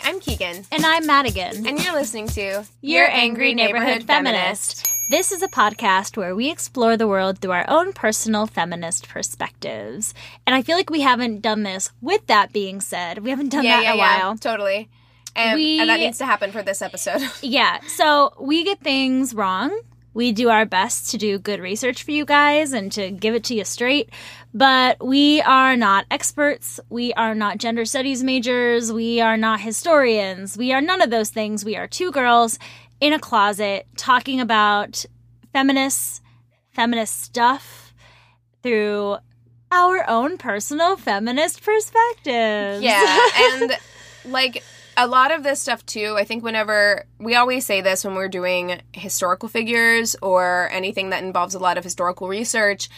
Hi, I'm Keegan. And I'm Madigan. And you're listening to Your Angry Neighborhood Feminist. This is a podcast where we explore the world through our own personal feminist perspectives. And I feel like we haven't done this. With that being said, we haven't done yeah, that yeah, in a yeah, while. Totally. And, We- and that needs to happen for this episode. Yeah, so we get things wrong. We do our best to do good research for you guys and to give it to you straight, but we are not experts. We are not gender studies majors. We are not historians. We are none of those things. We are two girls in a closet talking about feminists, feminist stuff through our own personal feminist perspectives. yeah. And like a lot of this stuff too, I think whenever we always say this when we're doing historical figures or anything that involves a lot of historical research,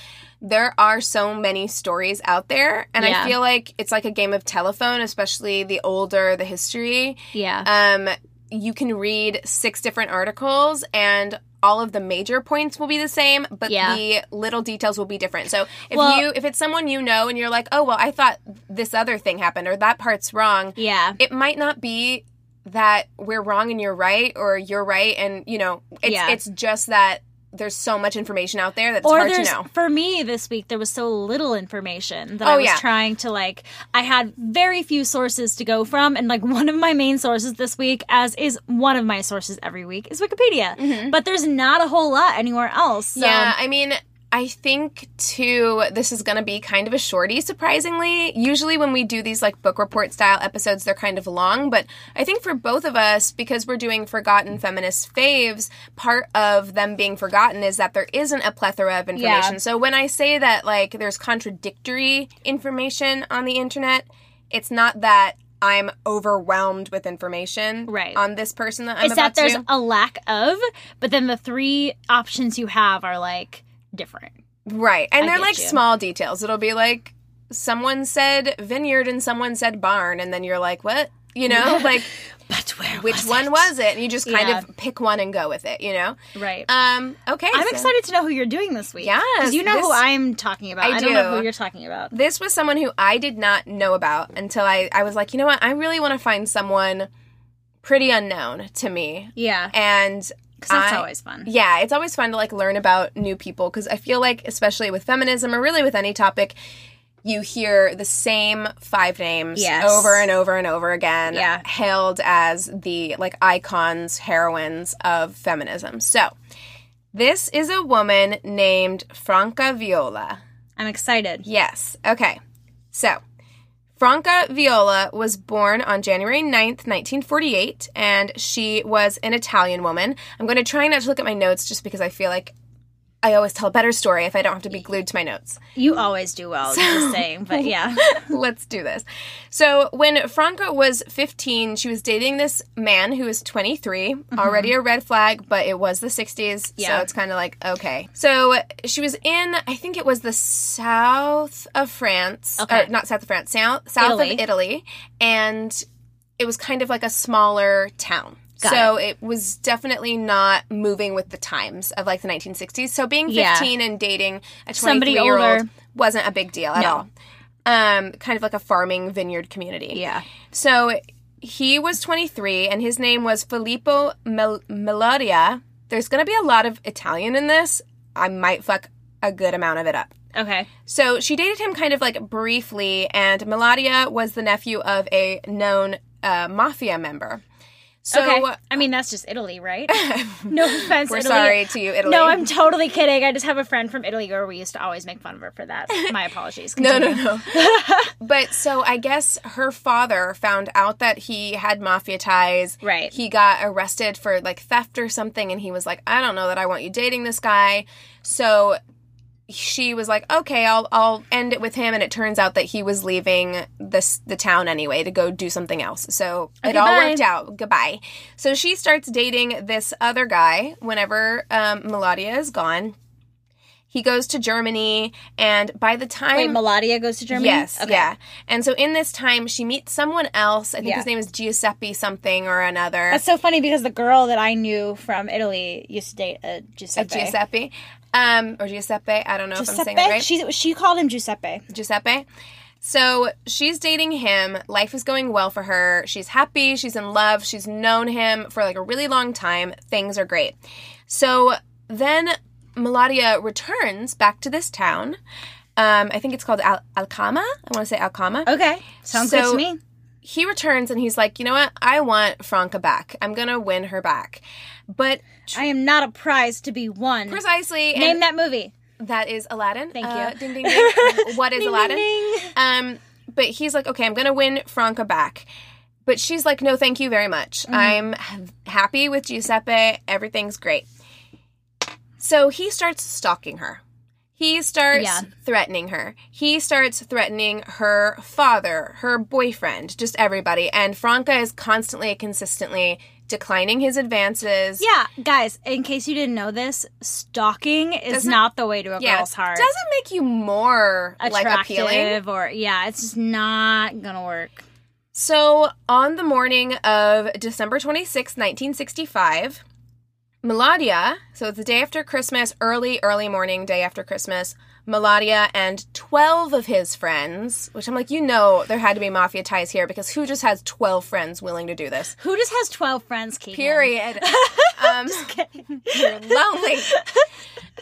there are so many stories out there. And Yeah. I feel like it's like a game of telephone, especially the older the history. yeah. um, you can read six different articles and all of the major points will be the same but Yeah. the little details will be different so if Well- you if it's someone you know and you're like oh well i thought this other thing happened or that part's wrong yeah. it might not be that we're wrong and you're right or you're right and you know it's Yeah. it's just that there's so much information out there that's or hard to know for me this week there was so little information that Oh, I was yeah. trying to like I had very few sources to go from and like one of my main sources this week as is one of my sources every week is Wikipedia. But there's not a whole lot anywhere else. So Mm-hmm. Yeah, I mean, I think too, this is going to be kind of a shorty, surprisingly. Usually, when we do these like book report style episodes, they're kind of long, but I think for both of us, because we're doing forgotten feminist faves, part of them being forgotten is that there isn't a plethora of information. Yeah. So when I say that like there's contradictory information on the internet, it's not that. I'm overwhelmed with information Right. on this person that I'm it's about that there's to. a lack of, but then the three options you have are like different. Right. And I they're like you. small details. It'll be like someone said vineyard and someone said barn and then you're like, "What?" You know? Like But where which one was it? And you just kind Yeah. of pick one and go with it, you know? Right. Um okay. I'm so excited to know who you're doing this week. Yeah. Because you know who I'm talking about. I I, don't know who you're talking about. This was someone who I did not know about until I I was like, "You know what? I really want to find someone pretty unknown to me." Yeah. And Because that's I- always fun. Yeah, it's always fun to like learn about new people because I feel like, especially with feminism or really with any topic, you hear the same five names Yes. over and over and over again, Yeah. hailed as the like icons, heroines of feminism. So, this is a woman named Franca Viola. I'm excited. Yes. Okay. So, Franca Viola was born on January 9th, 1948, and she was an Italian woman. I'm going to try not to look at my notes just because I feel like I always tell a better story if I don't have to be glued to my notes. You always do well, just saying. But yeah. Let's do this. So, when Franca was 15, she was dating this man who was 23. Mm-hmm. Already a red flag, but it was the 60s. So, it's kind of like, okay. So, she was in, I think it was the south of France. Okay. Or not south of France, south, south Italy. of Italy. And it was kind of like a smaller town. Got so it. was definitely not moving with the times of like the 1960s. So being 15 Yeah. and dating a 23 Somebody year old wasn't a big deal at No. all. Um, kind of like a farming vineyard community. Yeah. So he was 23 and his name was Filippo Mel- Melodia. There's going to be a lot of Italian in this. I might fuck a good amount of it up. Okay. So she dated him kind of like briefly, and Melodia was the nephew of a known uh, mafia member. So okay. Uh, I mean, that's just Italy, right? no offense, we're Italy. sorry to you, Italy. No, I'm totally kidding. I just have a friend from Italy where we used to always make fun of her for that. My apologies. no, no, no. but so I guess her father found out that he had mafia ties. Right. He got arrested for like theft or something, and he was like, "I don't know that I want you dating this guy." So she was like, "Okay, I'll I'll end it with him." And it turns out that he was leaving this the town anyway to go do something else. So it all bye. worked out. Goodbye. So she starts dating this other guy whenever um, Melodia is gone. He goes to Germany, and by the time Wait, Melodia goes to Germany? Yes, Okay. yeah. And so in this time, she meets someone else. I think Yeah. his name is Giuseppe something or another. That's so funny because the girl that I knew from Italy used to date a a Giuseppe. Giuseppe, um, or Giuseppe. I don't know if I'm saying that right. She, she called him Giuseppe. Giuseppe. So she's dating him. Life is going well for her. She's happy. She's in love. She's known him for like a really long time. Things are great. So then Melodia returns back to this town. Um, I think it's called Al- Alcama. I want to say Alcama. Okay. Sounds good to me. he returns and he's like, you know what? I want Franca back. I'm gonna win her back. But I am not a prize to be won. precisely, Name and that movie. that is Aladdin. Thank Uh, you. ding ding ding. what is Ding, ding, Aladdin? ding. Um, but he's like, okay, I'm gonna win Franca back. But she's like, no, thank you very much. Mm-hmm. I'm happy with Giuseppe. Everything's great. So he starts stalking her. He starts Yeah. threatening her. He starts threatening her father, her boyfriend, just everybody. And Franca is constantly, consistently declining his advances. Yeah, guys, in case you didn't know this, stalking is Doesn't- not the way to a Yeah, girl's heart. doesn't make you more like appealing. Attractive or yeah, it's just not gonna work. So, on the morning of December 26, 1965, Melodia, so it's the day after Christmas, early, early morning, day after Christmas, Melodia and 12 of his friends, which I'm like, you know, there had to be mafia ties here because who just has 12 friends willing to do this? Who just has twelve friends, Keegan? Period. um, you're lonely.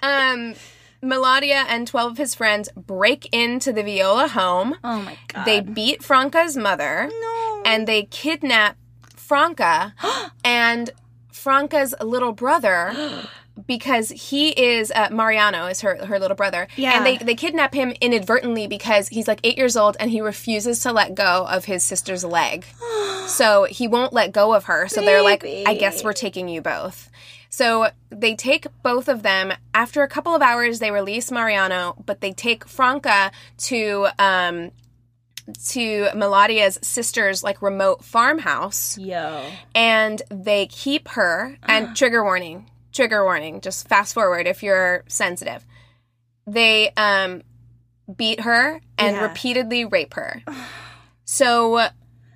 Um, Melodia and 12 of his friends break into the Viola home. Oh my god. They beat Franca's mother no. and they kidnap Franca and Franca's little brother because he is uh, Mariano is her her little brother. Yeah. And they they kidnap him inadvertently because he's like 8 years old and he refuses to let go of his sister's leg. so he won't let go of her. So they're like I guess we're taking you both. So they take both of them. After a couple of hours, they release Mariano, but they take Franca to um, to Melodia's sister's like remote farmhouse, Yo. and they keep her. And trigger warning, trigger warning. Just fast forward if you're sensitive. They um, beat her and Yeah. repeatedly rape her. So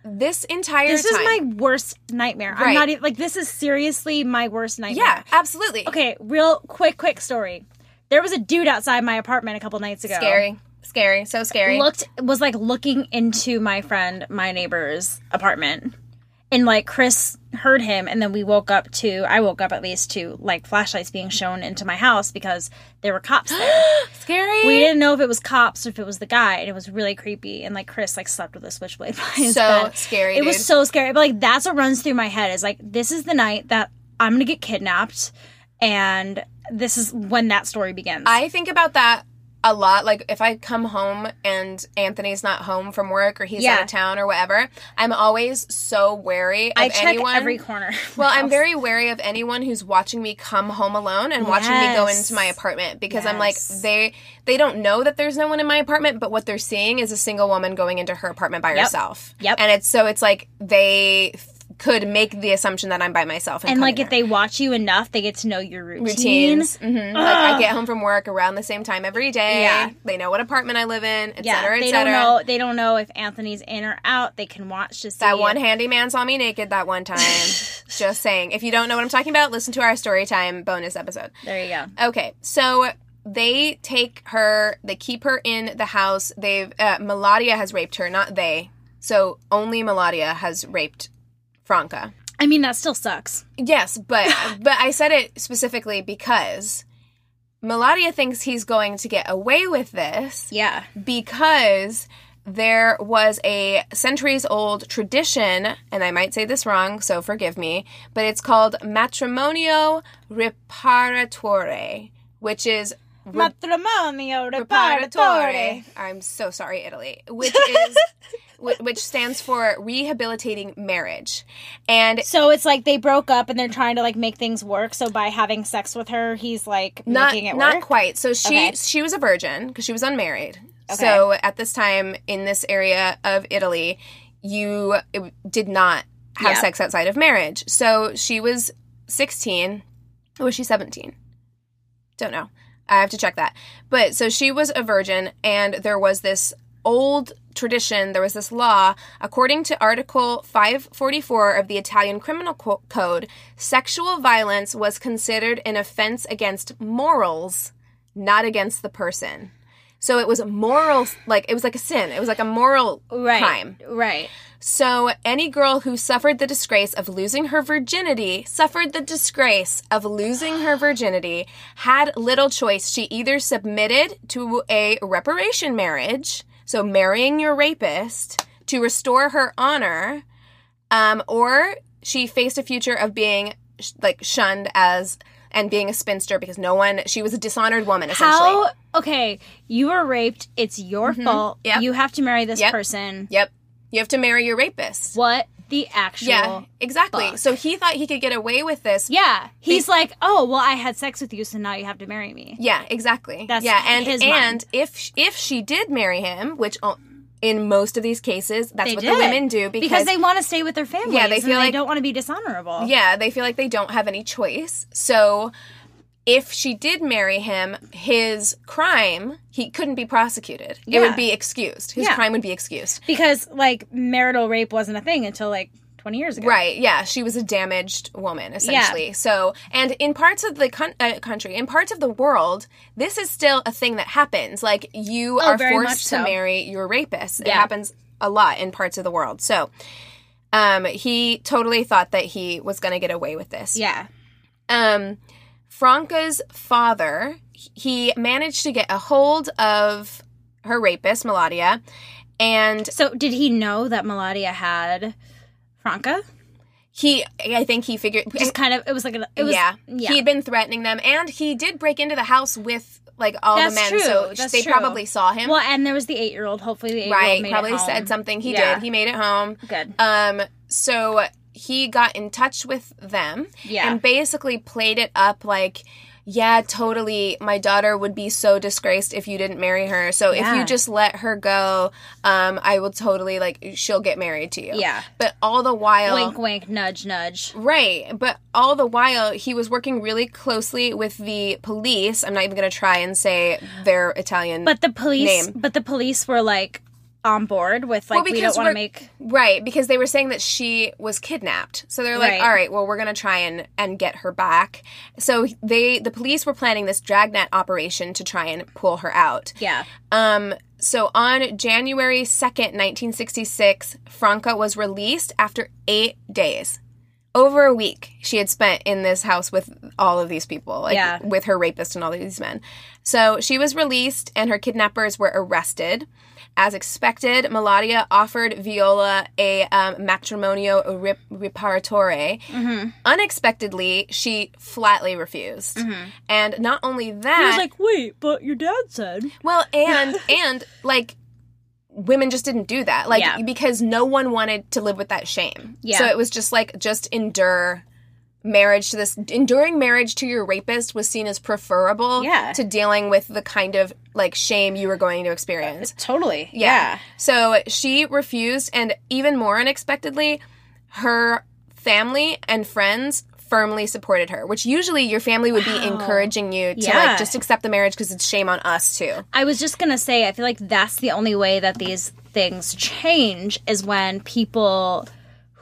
this entire This time, is my worst nightmare. I'm not even like this is seriously my worst nightmare. yeah, absolutely Okay, real quick, quick story. There was a dude outside my apartment a couple nights ago. scary, scary, so scary. Looked was like looking into my friend, my neighbor's apartment. And like Chris heard him and then we woke up to I woke up at least to like flashlights being shown into my house because there were cops there. scary. we didn't know if it was cops or if it was the guy and it was really creepy and like Chris like slept with a switchblade by his so bed. scary. It dude. was so scary. But like that's what runs through my head is like this is the night that I'm gonna get kidnapped and this is when that story begins. I think about that a lot. Like if I come home and Anthony's not home from work or he's Yeah. out of town or whatever, I'm always so wary of I check anyone. every corner. well, I'm very wary of anyone who's watching me come home alone and watching me go into my apartment because I'm like they they don't know that there's no one in my apartment, but what they're seeing is a single woman going into her apartment by Yep. herself. Yep. And it's so it's like they could make the assumption that I'm by myself. And, And like if they watch you enough, they get to know your routine. routines, hmm like I get home from work around the same time every day. Yeah. They know what apartment I live in, et Yeah, cetera, et they cetera. don't know. They don't know if Anthony's in or out. They can watch to see That one if- handyman saw me naked that one time. Just saying. If you don't know what I'm talking about, listen to our story time bonus episode. There you go. Okay, so they take her, they keep her in the house. They've uh, Melodia has raped her, not they. So only Melodia has raped Franca. I mean, that still sucks. Yes, but but I said it specifically because Melodia thinks he's going to get away with this Yeah. because there was a centuries old tradition, and I might say this wrong, so forgive me, but it's called matrimonio riparatore, which is Matrimonio riparatore. I'm so sorry, Italy, which is which stands for rehabilitating marriage, and So it's like they broke up and they're trying to like make things work. So by having sex with her, he's like not making it not work. quite. So she Okay. she was a virgin because she was unmarried. So at this time in this area of Italy, you did not have Yeah. sex outside of marriage. So she was 16. Or was she 17? Don't know. I have to check that. But so she was a virgin, and there was this old tradition, there was this law. According to Article 544 of the Italian Criminal Co- Code, sexual violence was considered an offense against morals, not against the person. So it was a moral, like, it was like a sin. It was like a moral Right. crime. Right. So, any girl who suffered the disgrace of losing her virginity, suffered the disgrace of losing her virginity, had little choice. She either submitted to a reparation marriage, so marrying your rapist to restore her honor, um, or she faced a future of being sh- like shunned as and being a spinster because no one she was a dishonored woman essentially. How? Okay, you were raped. It's your fault. Mm-hmm. Yep. You have to marry this Yep. person. Yep. You have to marry your rapist. What the actual? Yeah, exactly. fuck. So he thought he could get away with this Yeah. He's like, oh well, I had sex with you, so now you have to marry me. Yeah, exactly. That's yeah, and his and mind. if if she did marry him, which in most of these cases that's They what did. the women do because, because they want to stay with their families. Yeah, they and feel like- they don't want to be dishonorable. yeah, they feel like they don't have any choice. So if she did marry him, his crime he couldn't be prosecuted. It would be excused. His Yeah. crime would be excused. Because like marital rape wasn't a thing until like 20 years ago. Right. Yeah. She was a damaged woman, essentially. Yeah. So, and in parts of the con- uh, country, in parts of the world, this is still a thing that happens. Like, you are Oh, much forced to marry your rapist. It happens a lot in parts of the world. So, um, he totally thought that he was going to get away with this. Yeah. Um, Franca's father, he managed to get a hold of her rapist, Melodia, and So did he know that Melodia had Franca? he, I think he figured, Just kind of it was like a, it was yeah. yeah. He'd been threatening them, and he did break into the house with like all That's the men, true. so That's they true. probably saw him. well, and there was the 8-year-old. Hopefully the 8-year-old right? made Probably it home. said something. He Yeah. did. He made it home. Good. Um, so he got in touch with them, Yeah. and basically played it up like. Yeah, totally. My daughter would be so disgraced if you didn't marry her. So if you just let her go, um, I will totally like she'll get married to you. Yeah. But all the while, Wink wink nudge nudge. Right, but all the while he was working really closely with the police. I'm not even going to try and say their Italian. But the police Name. but the police were like on board with like Well, we don't want to make right, because they were saying that she was kidnapped. So they're like, Right. "All right, well, we're to try and and get her back." So they the police were planning this dragnet operation to try and pull her out. yeah. Um, so on January 2nd, 1966, Franca was released after eight days. Over a week she had spent in this house with all of these people, like Yeah. with her rapist and all of these men. So she was released and her kidnappers were arrested. As expected, Melodia offered Viola a um, matrimonio rip- riparatore. Mm-hmm. Unexpectedly, she flatly refused. And not only that, He was like, "Wait, but your dad said." well, and and like women just didn't do that. Like Yeah. because no one wanted to live with that shame. Yeah. So it was just like just endure marriage to this enduring marriage to your rapist was seen as preferable Yeah. to dealing with the kind of like shame you were going to experience. Uh, totally. Yeah. So she refused and even more unexpectedly her family and friends firmly supported her, which usually your family would be Wow. encouraging you to Yeah. like just accept the marriage because it's shame on us too. I was just gonna say, I feel like that's the only way that these things change is when people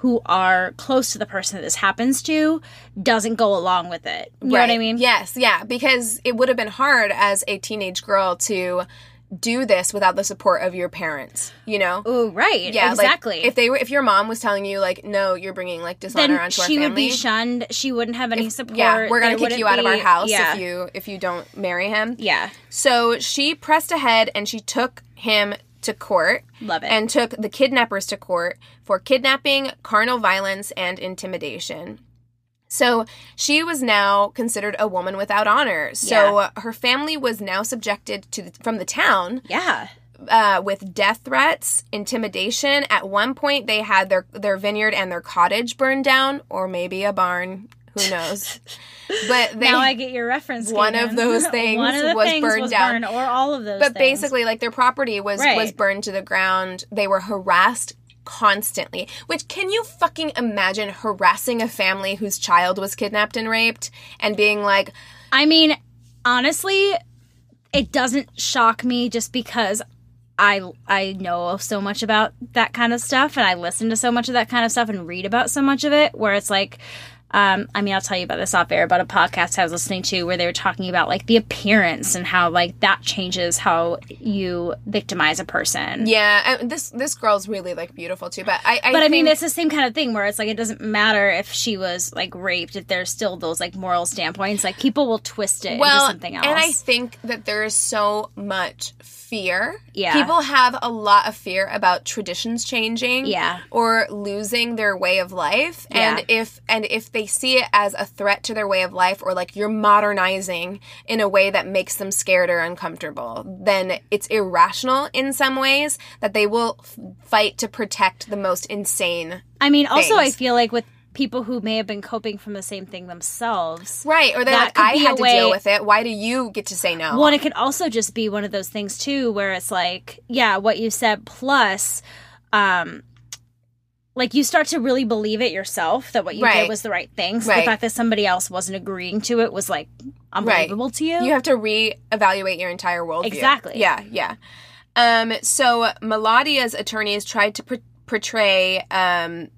who are close to the person that this happens to doesn't go along with it. You know what I mean? Yes, yeah, because it would have been hard as a teenage girl to do this without the support of your parents, you know? Oh, right. Yeah, exactly. Like, if they were, if your mom was telling you like, no, you're bringing like dishonor then onto our family, she would be shunned. She wouldn't have any support. yeah, we're gonna kick you out of our house yeah. if you if you don't marry him. Yeah. So she pressed ahead and she took him to court. Love it. And took the kidnappers to court for kidnapping, carnal violence, and intimidation. So she was now considered a woman without honor. So uh, her family was now subjected to the, from the town Yeah. uh, with death threats, intimidation. At one point, they had their their vineyard and their cottage burned down, or maybe a barn. Who knows? but they, now I get your reference. One of those things of was things burned was down. burned, or all of those. but things. basically, like their property was Right. was burned to the ground. They were harassed constantly. Which can you fucking imagine harassing a family whose child was kidnapped and raped and being like, I mean, honestly, it doesn't shock me just because I I know so much about that kind of stuff and I listen to so much of that kind of stuff and read about so much of it where it's like um, I mean, I'll tell you about this off air about a podcast I was listening to where they were talking about like the appearance and how like that changes how you victimize a person. yeah, and this this girl's really like beautiful too. But I, I But I mean, it's the same kind of thing where it's like it doesn't matter if she was like raped, if there's still those like moral standpoints. Like people will twist it well, into something else. and I think that there is so much fear. Yeah. people have a lot of fear about traditions changing. Yeah. or losing their way of life. Yeah. And if and if they see it as a threat to their way of life, or like you're modernizing in a way that makes them scared or uncomfortable, then it's irrational in some ways that they will f- fight to protect the most insane. I mean, also, I feel like with people who may have been coping from the same thing themselves. Right, or they're That like, I had to way- deal with it. Why do you get to say no? Well, and it could also just be one of those things too, where it's like, yeah, what you said plus, um, like you start to really believe it yourself that what you Right. did was the right thing. So Right. the fact that somebody else wasn't agreeing to it was like unbelievable to you. You have to reevaluate your entire worldview. Exactly. Yeah, yeah. Um, so Melodia's attorneys tried to pr- portray um,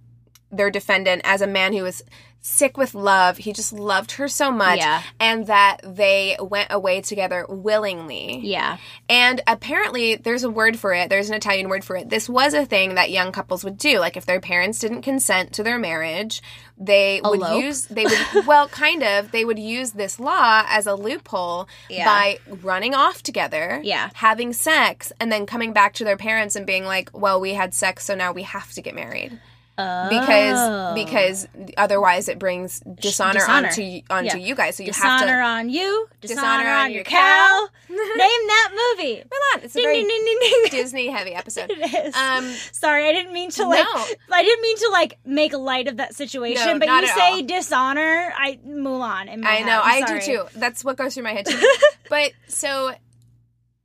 their defendant as a man who was sick with love. He just loved her so much, Yeah. and that they went away together willingly. yeah. And apparently, there's a word for it. There's an Italian word for it. This was a thing that young couples would do. Like if their parents didn't consent to their marriage, they would Elope? use they would well, kind of. They would use this law as a loophole Yeah. by running off together, Yeah. having sex, and then coming back to their parents and being like, "Well, we had sex, so now we have to get married." Because Oh. because otherwise it brings dishonor, Dishonor. onto onto Yeah. you guys. So you dishonor have to dishonor on you, dishonor, Dishonor on, on your your cow. Name that movie. Mulan. It's a Ding, very ding, ding. Disney heavy episode. It is. Um, Sorry, I didn't mean to like. No. I didn't mean to like make light of that situation. No, but you say all. dishonor, I Mulan. In my I know, I do too. That's what goes through my head too. but so,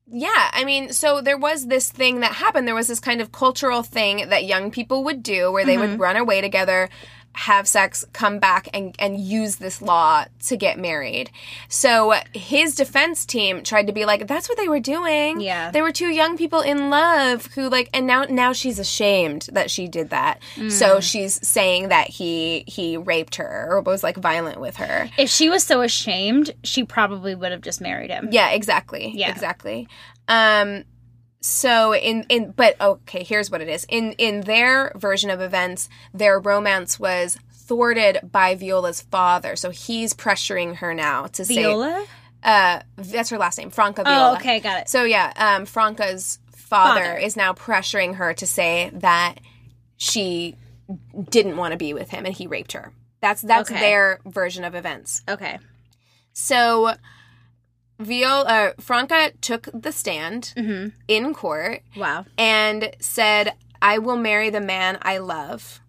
yeah, I mean, so there was this thing that happened. There was this kind of cultural thing that young people would do where they Mm-hmm. would run away together, have sex, come back, and and use this law to get married. So his defense team tried to be like, "That's what they were doing. Yeah. they were two young people in love who like." And now now she's ashamed that she did that. Mm. So she's saying that he he raped her or was like violent with her. If she was so ashamed, she probably would have just married him. Yeah, exactly. Yeah. Exactly. Um so in in but okay, here's what it is. In in their version of events, their romance was thwarted by Viola's father. So he's pressuring her now to Viola. say uh that's her last name, Franca Viola. Oh, okay, got it. So yeah, um Franca's father, Father. is now pressuring her to say that she didn't want to be with him and he raped her. That's that's Okay. their version of events. Okay. So Viola uh, Franca took the stand Mm-hmm. in court Wow. and said, "I will marry the man I love,"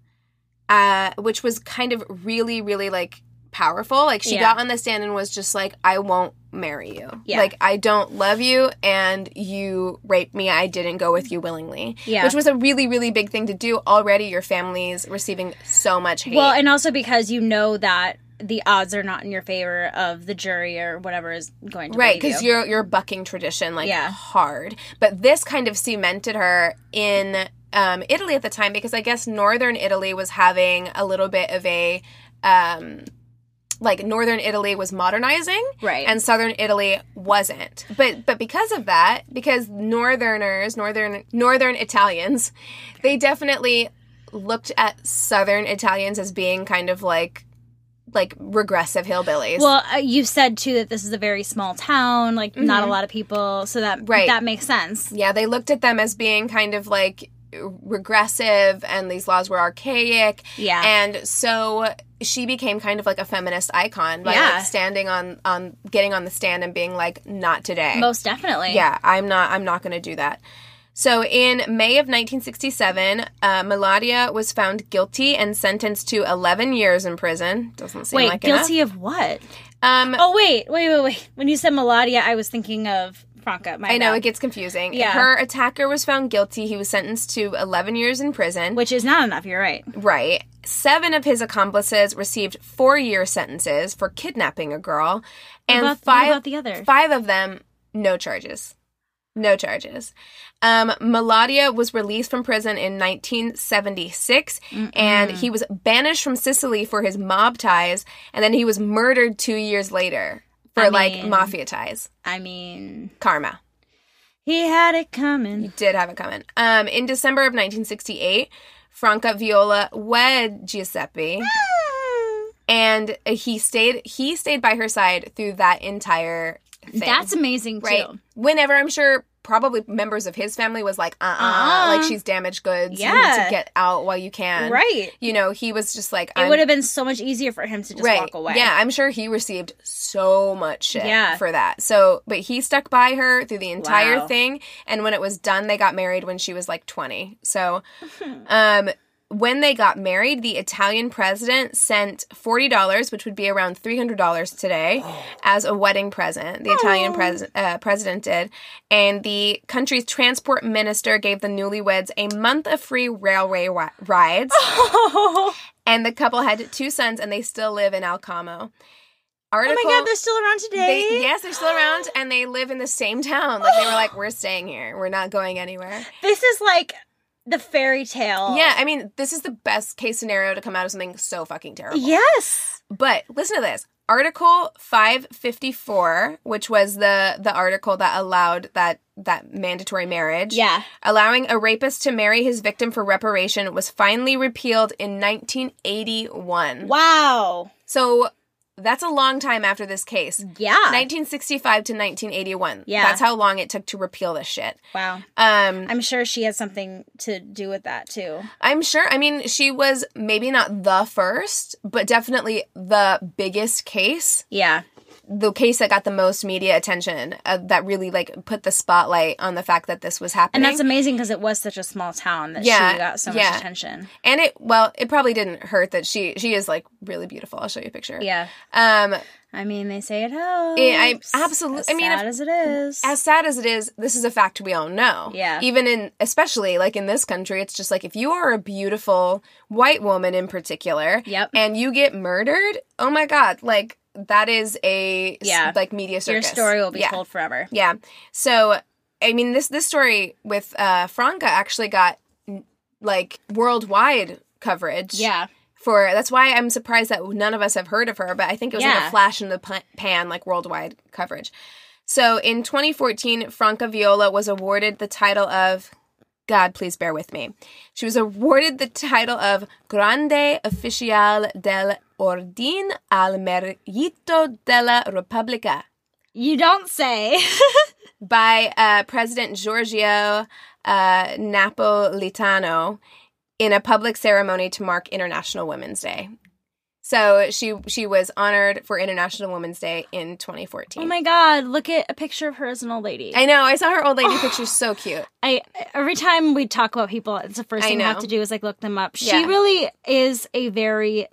uh, which was kind of really, really like powerful. Like she Yeah. got on the stand and was just like, I won't marry you. Yeah. Like I don't love you and you raped me. I didn't go with you willingly. Yeah. Which was a really, really big thing to do. Already your family's receiving so much hate. Well, and also because you know that the odds are not in your favor of the jury or whatever is going to right because you. you're you're bucking tradition like Yeah. hard but this kind of cemented her in um, italy at the time because i guess northern italy was having a little bit of a um, like northern italy was modernizing Right. and southern italy wasn't but but because of that because northerners northern northern italians they definitely looked at southern italians as being kind of like like regressive hillbillies Well, uh, you said too that this is a very small town, like not a Mhm. lot of people, so that Right. that makes sense. Yeah, they looked at them as being kind of like regressive and these laws were archaic. Yeah. And so she became kind of like a feminist icon by Yeah. like standing on on getting on the stand and being like not today. Most definitely. Yeah, I'm not I'm not going to do that. So in May of 1967, uh, Melodia was found guilty and sentenced to 11 years in prison. Doesn't seem Wait, like guilty of what? Um, Oh wait, wait, wait, wait. When you said Melodia, I was thinking of Franca. My I know bad. it gets confusing. Yeah. Her attacker was found guilty. He was sentenced to 11 years in prison. which is not enough. You're right. Right. Seven of his accomplices received four year sentences for kidnapping a girl, and about- what five about the other? five of them no charges. No charges. Um, Melodia was released from prison in 1976, and he was banished from Sicily for his mob ties, and then he was murdered two years later for I like mean- mafia ties. I mean, Karma. he had it coming. He did have it coming. Um, in December of 1968, Franca Viola wed Giuseppe, and he stayed he stayed by her side through that entire thing. That's amazing right. too. Whenever I'm sure probably members of his family was like, uh, uh Uh-uh. like she's damaged goods. You need Yeah. to get out while you can. Right. You know, he was just like, It would have been so much easier for him to just right. walk away. Yeah, I'm sure he received so much shit Yeah. for that. So, but he stuck by her through the entire Wow. thing. And when it was done, they got married when she was like 20. So, um, when they got married, the Italian president sent $40, which would be around $300 today, as a wedding present. The Italian pres- uh, president did. And the country's transport minister gave the newlyweds a month of free railway ri- rides. and the couple had two sons, and they still live in Alcamo. Oh my god, they're still around today. they, yes, they're still around, and they live in the same town. Like they were like, we're staying here. We're not going anywhere. This is like the fairy tale. Yeah, I mean, this is the best case scenario to come out of something so fucking terrible. Yes. But listen to this. Article 554, which was the the article that allowed that that mandatory marriage. Yeah. Allowing a rapist to marry his victim for reparation was finally repealed in 1981. Wow. So that's a long time after this case. Yeah. 1965 to 1981. Yeah. That's how long it took to repeal this shit. wow. Um, I'm sure she has something to do with that too. I'm sure. I mean, she was maybe not the first, but definitely the biggest case. Yeah. The case that got the most media attention, uh, that really like put the spotlight on the fact that this was happening. And that's amazing because it was such a small town that Yeah, she got so yeah. much attention. And it well, it probably didn't hurt that she she is like really beautiful. I'll show you a picture. Yeah. Um, I mean, they say it helps. I- absolutely. As I mean, if- sad as it is. as sad as it is, this is a fact we all know. Yeah. Even in, especially like in this country, it's just like if you are a beautiful white woman in particular, Yep. and you get murdered, oh my god, like that is a Yeah. like media Your story will be yeah. told forever. Yeah. So, I mean, this this story with uh, Franca actually got like worldwide coverage. Yeah. For that's why I'm surprised that none of us have heard of her, but I think it was like a flash in the pan, like worldwide coverage. So in 2014, Franca Viola was awarded the title of God, please bear with me. She was awarded the title of Grande Oficial del Ordine al Merito della Repubblica You don't say. by uh, President Giorgio uh, Napolitano in a public ceremony to mark International Women's Day. So she she was honored for International Women's Day in 2014. oh my god, look at a picture of her as an old lady. I know. I saw her old lady oh. picture. So cute. I every time we talk about people, it's the first I thing we have to do is like look them up. She Yeah. really is a very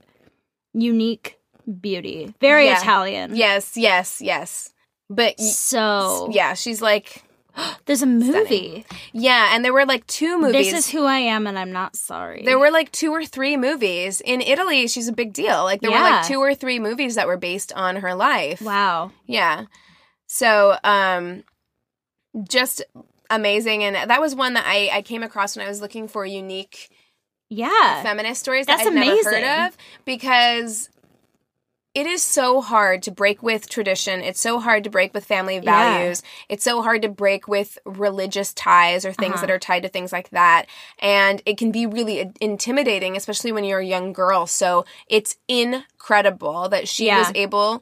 unique beauty. Very Yeah. Italian. Yes, yes, yes. But So yeah, she's like there's a movie. yeah, and there were like two movies. This is who I am, and I'm not sorry. there were like two or three movies in Italy. She's a big deal. Like there were like two or three movies that were based on her life. wow. Yeah. So, um, just amazing, and that was one that I I came across when I was looking for unique Yeah. feminist stories That's that I'd never heard amazing. of because it is so hard to break with tradition. It's so hard to break with family values. It's so hard to break with religious ties or things Uh-huh. that are tied to things like that. And it can be really intimidating, especially when you're a young girl. So it's incredible that she Yeah. was able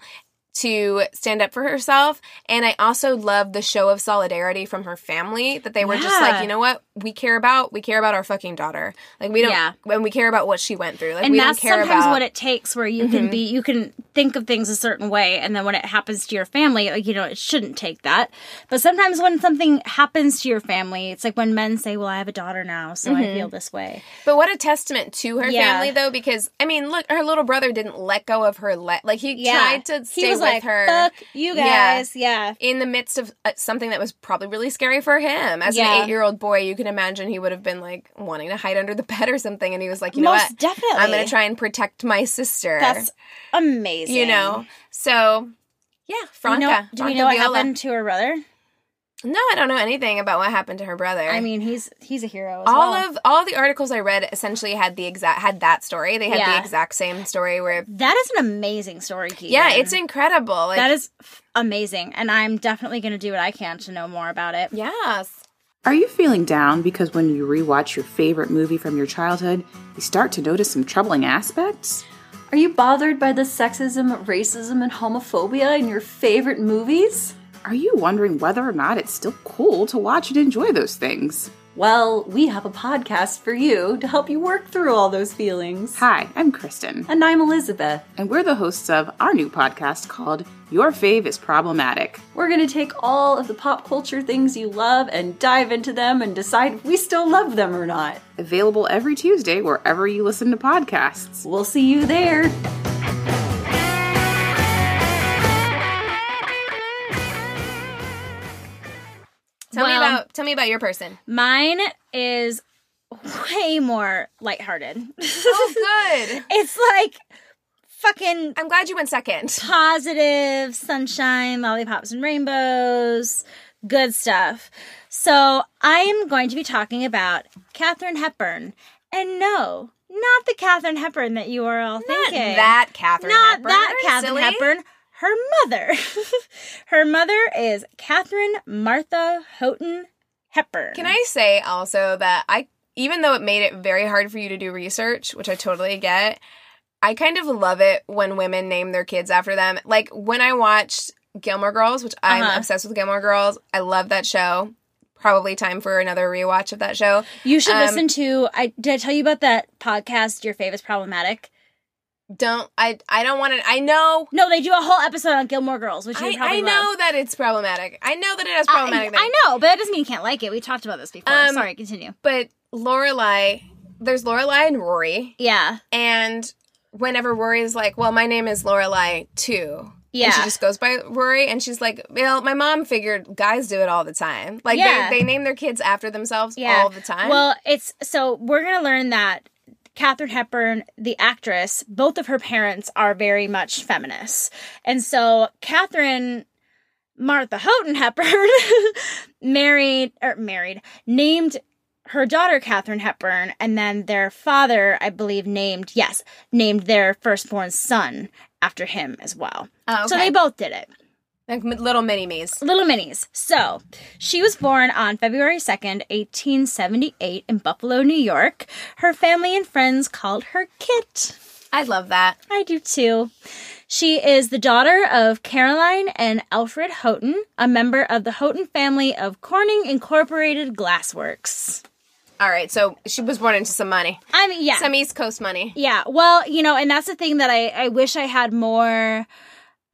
to stand up for herself. And I also love the show of solidarity from her family that they were just like, you know what? We care about, we care about our fucking daughter. Like we don't, Yeah. and we care about what she went through. Like and we that's don't care sometimes about what it takes where you can mm-hmm. be you can think of things a certain way and then when it happens to your family like you know it shouldn't take that but sometimes when something happens to your family it's like when men say well i have a daughter now so i mm-hmm. feel this way But what a testament to her Yeah. family, though, because I mean, look, her little brother didn't let go of her. Le- like he tried to stay he was with like her fuck you guys yeah, in the midst of uh, something that was probably really scary for him. As Yeah. an eight-year-old boy, you can imagine he would have been like wanting to hide under the bed or something, and he was like, you know most what, definitely I'm going to try and protect my sister. that's amazing you know. So yeah, do we Franca. know, do we know what Viola. happened to her brother No, I don't know anything about what happened to her brother. i mean he's he's a hero as all well. of all the articles I read essentially had the exact had that story. They had Yeah. the exact same story where that is an amazing story Keegan. yeah, it's incredible. Like, that is f- amazing and i'm definitely going to do what i can to know more about it yes. Are you feeling down because when you rewatch your favorite movie from your childhood, you start to notice some troubling aspects? Are you bothered by the sexism, racism, and homophobia in your favorite movies? Are you wondering whether or not it's still cool to watch and enjoy those things? Well, we have a podcast for you to help you work through all those feelings. Hi, I'm Kristen, And I'm Elizabeth. and we're the hosts of our new podcast called Your Fave is Problematic. We're going to take all of the pop culture things you love and dive into them and decide if we still love them or not. Available every Tuesday wherever you listen to podcasts. We'll see you there. Tell me about tell me about your person. Mine is way more lighthearted. Oh, good. it's like fucking I'm glad you went second. positive sunshine, lollipops and rainbows, good stuff. So I am going to be talking about Katharine Hepburn. And no, not the Katharine Hepburn that you are all Not thinking. that Katharine not Hepburn. that Katharine. Hepburn. Her mother. her mother is Katharine Martha Houghton Hepburn. Can I say also that I even though it made it very hard for you to do research, which I totally get, I kind of love it when women name their kids after them. Like when I watched Gilmore Girls, which I'm Uh-huh. obsessed with Gilmore Girls. I love that show. Probably time for another rewatch of that show. You should Um, listen to. I did I tell you about that podcast? Your favorite's problematic. Don't I I don't want to I know No, they do a whole episode on Gilmore Girls, which I, I know love. that it's problematic. I know that it has problematic I things. know, but that doesn't mean you can't like it. We talked about this before. Um, Sorry, continue. But Lorelai, there's Lorelai and Rory, Yeah, and whenever Rory's like, "Well, my name is Lorelai too," yeah, and she just goes by Rory, and she's like, "Well, my mom figured guys do it all the time. Like Yeah. they they name their kids after themselves yeah. all the time." Well, it's so we're gonna learn that Katharine Hepburn, the actress, both of her parents are very much feminists, and so Katharine. Martha Houghton Hepburn married or married named her daughter Katharine Hepburn, and then their father, I believe, named yes, named their firstborn son after him as well. Oh, So they both did it. Like little mini me's. Little minis. So, she was born on February 2nd, 1878, in Buffalo, New York. Her family and friends called her Kit. I love that. I do too. She is the daughter of Caroline and Alfred Houghton, a member of the Houghton family of Corning Incorporated Glassworks. All right, so she was born into some money, I mean, yeah. some East Coast money. Yeah, well, you know, and that's the thing that I, I wish I had more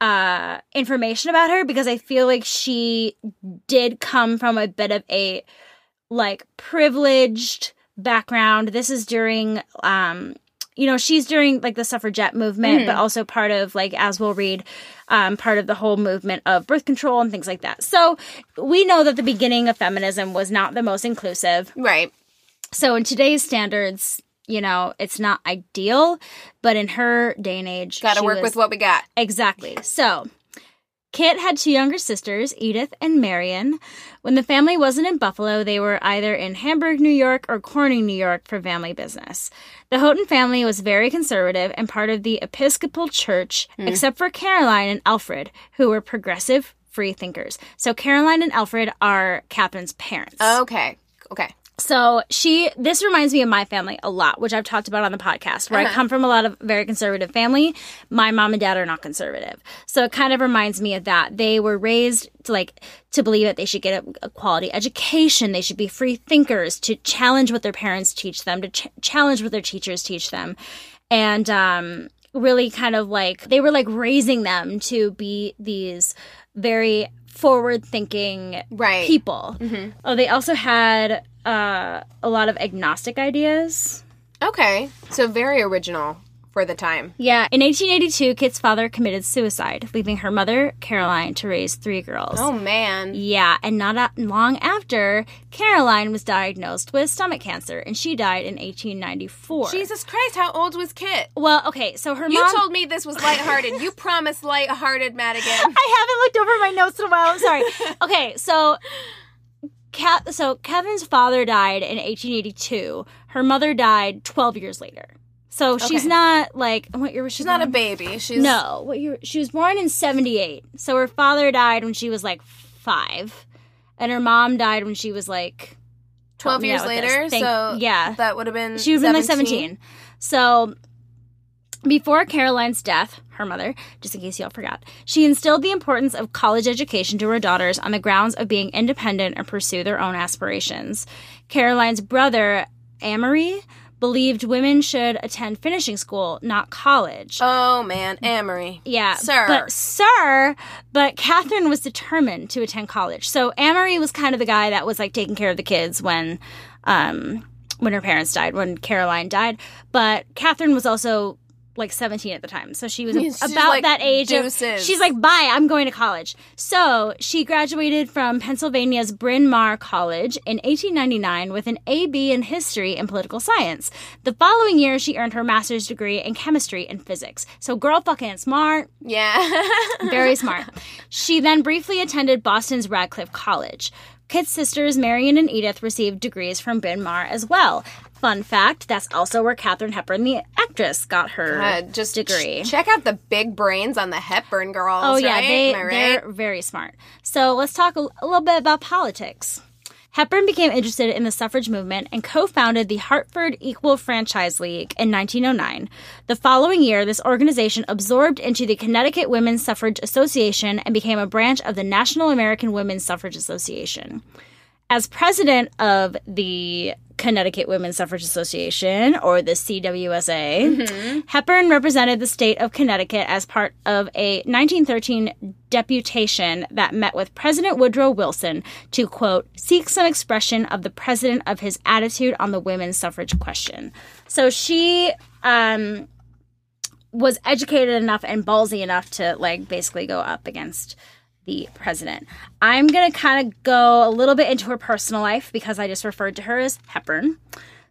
uh information about her because I feel like she did come from a bit of a like privileged background. This is during um you know, she's during like the suffragette movement, Mm-hmm. but also part of like, as we'll read, um, part of the whole movement of birth control and things like that. So we know that the beginning of feminism was not the most inclusive. Right. So in today's standards, you know, it's not ideal, but in her day and age, Got to work was- with what we got. Exactly. So, Kit had two younger sisters, Edith and Marion. When the family wasn't in Buffalo, they were either in Hamburg, New York, or Corning, New York for family business. The Houghton family was very conservative and part of the Episcopal Church, hmm. except for Caroline and Alfred, who were progressive free thinkers. So, Caroline and Alfred are Katharine's parents. Okay. Okay. So she, this reminds me of my family a lot, which I've talked about on the podcast, where I come from a lot of very conservative family. My mom and dad are not conservative. So it kind of reminds me of that. They were raised to like, to believe that they should get a, a quality education. They should be free thinkers to challenge what their parents teach them, to ch- challenge what their teachers teach them. And, um, really kind of like, they were like raising them to be these very forward thinking Right. people. Oh, they also had uh, a lot of agnostic ideas. Okay. So very original for the time. Yeah, in 1882, Kit's father committed suicide, leaving her mother, Caroline, to raise three girls. Oh man. Yeah, and not a- long after, Caroline was diagnosed with stomach cancer, and she died in 1894. Jesus Christ, how old was Kit? Well, okay, so her You mom. told me this was lighthearted. you promised lighthearted, Madigan. I haven't looked over my notes in a while. I'm sorry. okay, so Cat, so Kevin's father died in 1882. Her mother died 12 years later. So she's not like what year was she? She's not a baby. She's No, what year? She was born in 78. So her father died when she was like five, and her mom died when she was like 12 years out with this. later. Thank- so yeah. that would have been she would have been like 17. So before Caroline's death, her mother, just in case y'all forgot, she instilled the importance of college education to her daughters on the grounds of being independent and pursue their own aspirations. Caroline's brother, Amory, believed women should attend finishing school, not college. Oh man, Amory. Yeah, Sir. But sir, but Katharine was determined to attend college. So Amory was kind of the guy that was like taking care of the kids when, um, when her parents died, when Caroline died. But Katharine was also like 17 at the time. So she was She's about like, that age. Of, she's like, bye, I'm going to college. So she graduated from Pennsylvania's Bryn Mawr College in 1899 with an AB in history and political science. The following year, she earned her master's degree in chemistry and physics. So girl fucking smart, Yeah. very smart. She then briefly attended Boston's Radcliffe College. Kit's sisters, Marion and Edith, received degrees from Bryn Mawr as well. Fun fact, that's also where Katharine Hepburn, the actress, got her Uh, just degree. ch- check out the big brains on the Hepburn girls. Oh yeah, right? they Am I right? they're very smart. So let's talk a, a little bit about politics. Hepburn became interested in the suffrage movement and co-founded the Hartford Equal Franchise League in 1909. The following year, this organization absorbed into the Connecticut Women's Suffrage Association and became a branch of the National American Women's Suffrage Association. As president of the Connecticut Women's Suffrage Association, or the CWSA, Hepburn represented the state of Connecticut as part of a 1913 deputation that met with President Woodrow Wilson to, quote, seek some expression of the president of his attitude on the women's suffrage question. So she, um, was educated enough and ballsy enough to like basically go up against the president. I'm gonna kind of go a little bit into her personal life because I just referred to her as Hepburn.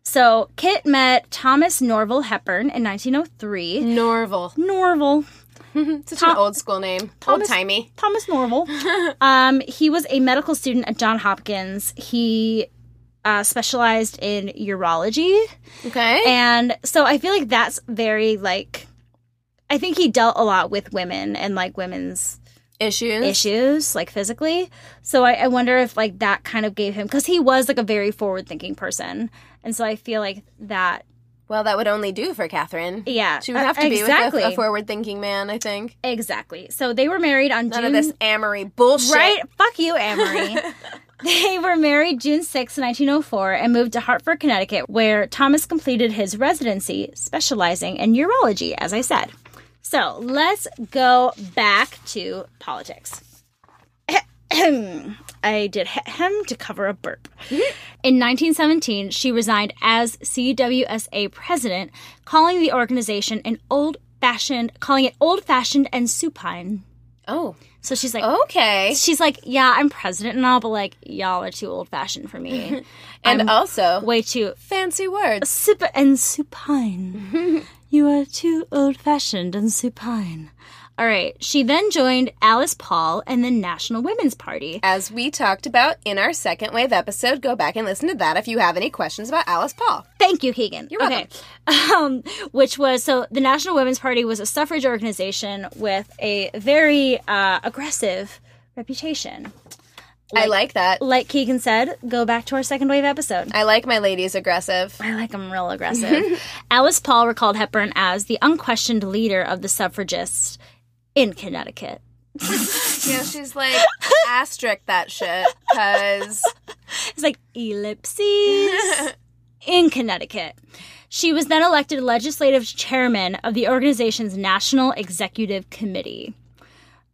So Kit met Thomas Norval Hepburn in 1903. Norval. Norval, Such Tom- an old school name. Old timey. Thomas Norval. um, he was a medical student at John Hopkins. He uh, specialized in urology. Okay. And so I feel like that's very like I think he dealt a lot with women and like women's Issues. issues, like physically. So I, I wonder if like that kind of gave him because he was like a very forward thinking person. And so I feel like that Well, that would only do for Katharine. yeah. She would uh, have to be exactly. with a, a forward-thinking man, I think. Exactly. So they were married on None June of this Amory bullshit. Right? Fuck you, Amory. they were married June 6, 1904, and moved to Hartford, Connecticut, where Thomas completed his residency, specializing in urology, as I said. So let's go back to politics. I did hem to cover a burp. Mm-hmm. In 1917, she resigned as CWSA president, calling the organization an old-fashioned, calling it old-fashioned and supine. Oh, So she's like, okay. she's like, yeah, I'm president and all, but like, y'all are too old-fashioned for me. And I'm also, Way too fancy words. sip and supine. you are too old-fashioned and supine. All right. She then joined Alice Paul and the National Women's Party. As we talked about in our second wave episode, go back and listen to that if you have any questions about Alice Paul. Thank you, Keegan. You're welcome. Okay. Um, which was so the National Women's Party was a suffrage organization with a very uh, aggressive reputation. I like that. Like Keegan said, go back to our second wave episode. I like my ladies aggressive. I like them real aggressive. Alice Paul recalled Hepburn as the unquestioned leader of the suffragists in Connecticut. You know, she's like, asterisk that shit, because It's like ellipses in Connecticut. She was then elected legislative chairman of the organization's National Executive Committee.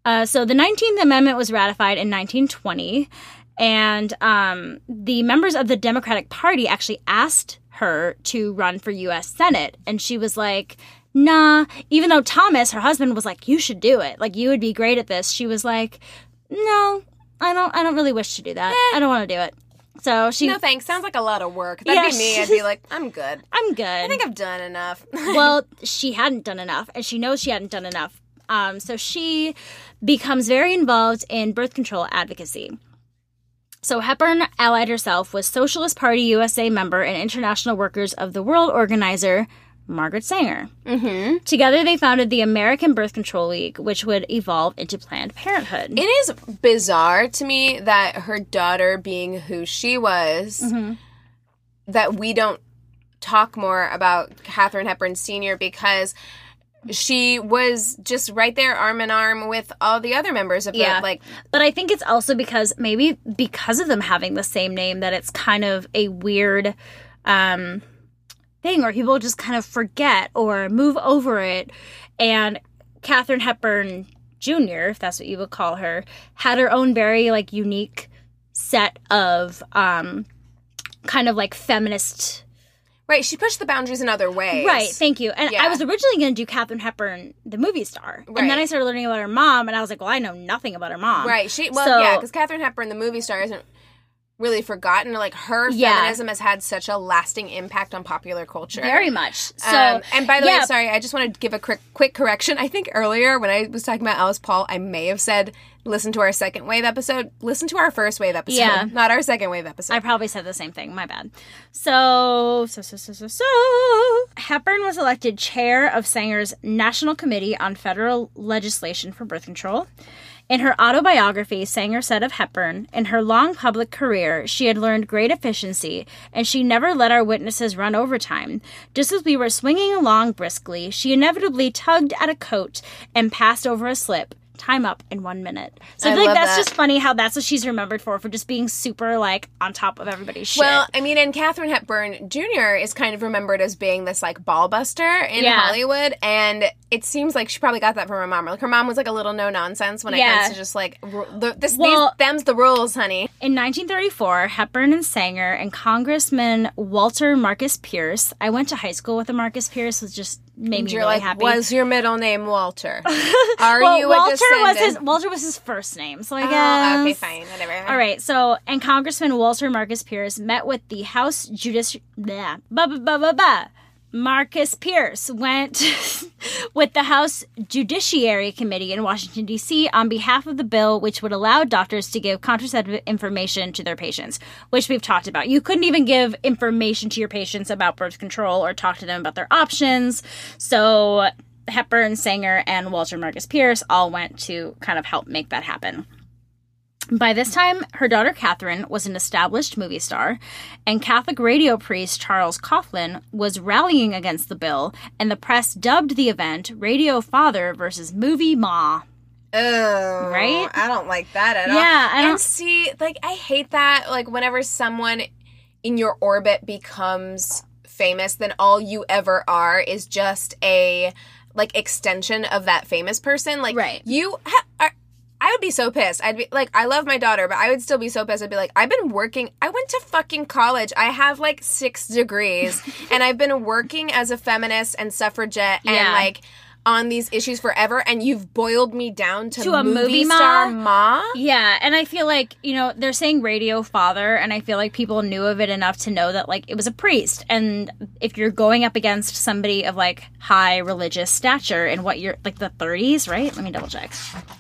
Uh, so the 19th Amendment was ratified in 1920, and um, the members of the Democratic Party actually asked her to run for U.S. Senate, and she was like, "Nah." Even though Thomas, her husband, was like, "You should do it. Like, you would be great at this." She was like, "No, I don't. I don't really wish to do that. I don't want to do it." So she, no thanks. Sounds like a lot of work. That'd Yeah. be me. I'd be like, I'm good. I'm good. I think I've done enough. well, she hadn't done enough, and she knows she hadn't done enough. Um, so she becomes very involved in birth control advocacy. So Hepburn allied herself with Socialist Party USA member and International Workers of the World organizer Margaret Sanger. Mm-hmm. Together, they founded the American Birth Control League, which would evolve into Planned Parenthood. It is bizarre to me that her daughter, being who she was, that we don't talk more about Katharine Hepburn Sr. because she was just right there, arm in arm with all the other members of the Yeah. like. But I think it's also because maybe because of them having the same name that it's kind of a weird um, thing or people just kind of forget or move over it. And Katharine Hepburn Jr., if that's what you would call her, had her own very like unique set of um, kind of like feminist Right, she pushed the boundaries in other ways. Right, thank you. And I was originally going to do Katharine Hepburn, the movie star, and then I started learning about her mom, and I was like, well, I know nothing about her mom. Right. She well, So- yeah, because Katharine Hepburn, the movie star, isn't really forgotten. Like her Yeah. feminism has had such a lasting impact on popular culture. Very much. So, um, and by the yeah, way, sorry, I just want to give a quick quick correction. I think earlier when I was talking about Alice Paul, I may have said listen to our second wave episode. Listen to our first wave episode, Yeah. not our second wave episode. I probably said the same thing. My bad. So, so, so, so, so, so. Hepburn was elected chair of Sanger's National Committee on Federal Legislation for Birth Control. In her autobiography, Sanger said of Hepburn, in her long public career, she had learned great efficiency, and she never let our witnesses run overtime. Just as we were swinging along briskly, she inevitably tugged at a coat and passed over a slip. Time up in one minute. So I, I feel like that's that. just funny how that's what she's remembered for, for just being super like on top of everybody's shit. well, I mean, and Katharine Hepburn Jr. is kind of remembered as being this like ball buster in Yeah. Hollywood, and it seems like she probably got that from her mom. Like her mom was like a little no nonsense when it comes to just like this, Well- these, them's the rules, honey. In 1934, Hepburn and Sanger and Congressman Walter Marcus Pierce. I went to high school with a Marcus Pierce, was just made me You're really like, happy. was your middle name Walter? Are well, you a Walter was his Walter was his first name, so I Oh, guess. okay, fine, whatever. All right, so and Congressman Walter Marcus Pierce met with the House Judici blah, blah, blah, blah, blah, blah. Marcus Pierce went with the House Judiciary Committee in Washington, D.C. on behalf of the bill which would allow doctors to give contraceptive information to their patients, which we've talked about. You couldn't even give information to your patients about birth control or talk to them about their options. So Hepburn, Sanger, and Walter Marcus Pierce all went to kind of help make that happen. By this time, her daughter Katharine was an established movie star, and Catholic radio priest Charles Coughlin was rallying against the bill, and the press dubbed the event Radio Father versus Movie Ma. Oh, Right? I don't like that at all. Yeah, I don't- see, like, I hate that. Like, whenever someone in your orbit becomes famous, then all you ever are is just a like extension of that famous person. Like, Right. You, ha- are, I would be so pissed. I'd be like, I love my daughter, but I would still be so pissed. I'd be like, I've been working. I went to fucking college. I have like six degrees, and I've been working as a feminist and suffragette and Yeah. like on these issues forever. And you've boiled me down to, To a movie ma? star ma. Yeah, and I feel like, you know, they're saying radio father, and I feel like people knew of it enough to know that, like, it was a priest. And if you're going up against somebody of, like, high religious stature in what you're, like, the 30s, right? Let me double check.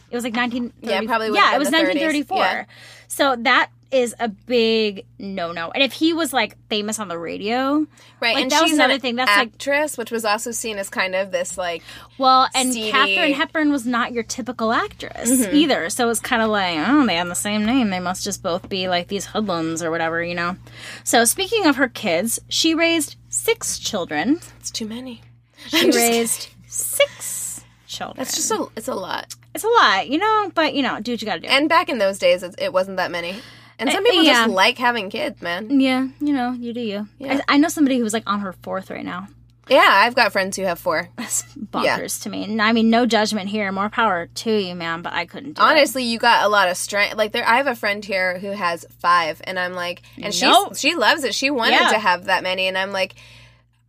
It was like 19. Yeah, probably Yeah, it was 1934. yeah. So that is a big no no. And if he was, like, famous on the radio, Right, Like, and that was another an thing. That's, like- actress, which was also seen as kind of this like Well, and Seedy. Katharine Hepburn was not your typical actress Mm-hmm. either. So it's kind of like, oh, they have the same name. They must just both be like these hoodlums or whatever, you know? So speaking of her kids, she raised six children. it's too many. She raised six children. That's just a it's a lot. it's a lot, you know? But, you know, do what you gotta do. And back in those days, it, it wasn't that many. And some Uh, people yeah. just like having kids, man. yeah, you know, you do you. Yeah. I, I know somebody who's like on her fourth right now. Yeah, I've got friends who have four. That's bonkers to me. And I mean, no judgment here. More power to you, man, but I couldn't do it. Honestly, you got a lot of strength. Like there, I have a friend here who has five, and I'm like, and Nope. she's she loves it. She wanted Yeah. to have that many, and I'm like,